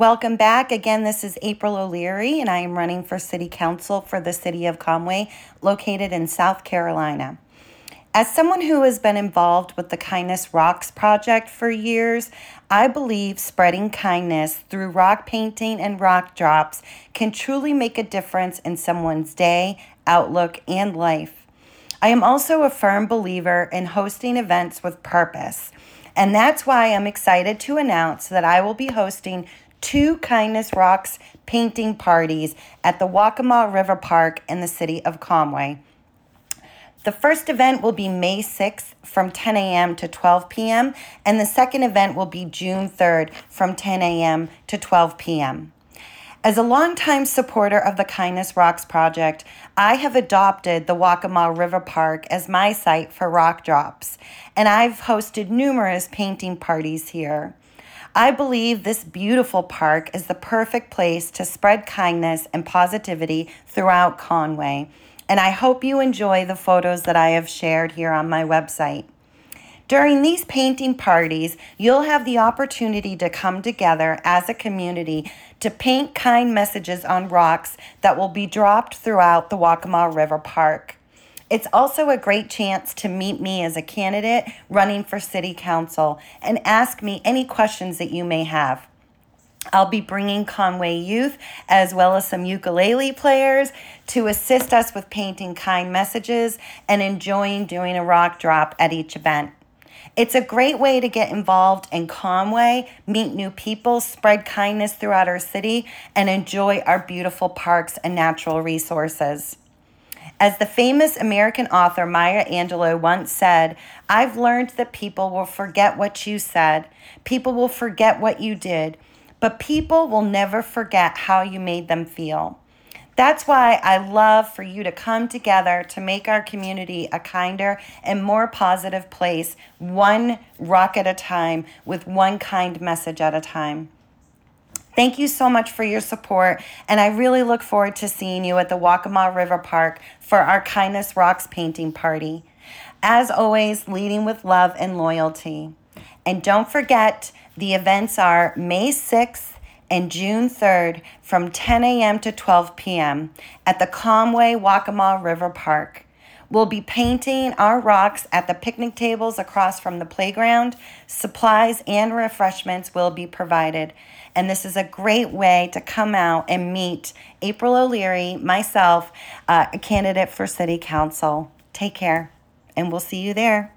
Welcome back. Again, this is April O'Leary, and I am running for City Council for the City of Conway, located in South Carolina. As someone who has been involved with the Kindness Rocks project for years, I believe spreading kindness through rock painting and rock drops can truly make a difference in someone's day, outlook, and life. I am also a firm believer in hosting events with purpose. And that's why I'm excited to announce that I will be hosting two Kindness Rocks painting parties at the Waccamaw River Park in the city of Conway. The first event will be May 6th from 10 a.m. to 12 p.m., and the second event will be June 3rd from 10 a.m. to 12 p.m. As a longtime supporter of the Kindness Rocks project, I have adopted the Waccamaw River Park as my site for rock drops, and I've hosted numerous painting parties here. I believe this beautiful park is the perfect place to spread kindness and positivity throughout Conway, and I hope you enjoy the photos that I have shared here on my website. During these painting parties, you'll have the opportunity to come together as a community to paint kind messages on rocks that will be dropped throughout the Waccamaw River Park. It's also a great chance to meet me as a candidate running for City Council and ask me any questions that you may have. I'll be bringing Conway Youth as well as some ukulele players to assist us with painting kind messages and enjoying doing a rock drop at each event. It's a great way to get involved in Conway, meet new people, spread kindness throughout our city, and enjoy our beautiful parks and natural resources. As the famous American author Maya Angelou once said, I've learned that people will forget what you said, people will forget what you did, but people will never forget how you made them feel. That's why I love for you to come together to make our community a kinder and more positive place, one rock at a time, with one kind message at a time. Thank you so much for your support, and I really look forward to seeing you at the Waccamaw River Park for our Kindness Rocks painting party. As always, leading with love and loyalty. And don't forget, the events are May 6th and June 3rd from 10 a.m. to 12 p.m. at the Conway Waccamaw River Park. We'll be painting our rocks at the picnic tables across from the playground. Supplies and refreshments will be provided. And this is a great way to come out and meet April O'Leary, myself, uh, a candidate for City Council. Take care, and we'll see you there.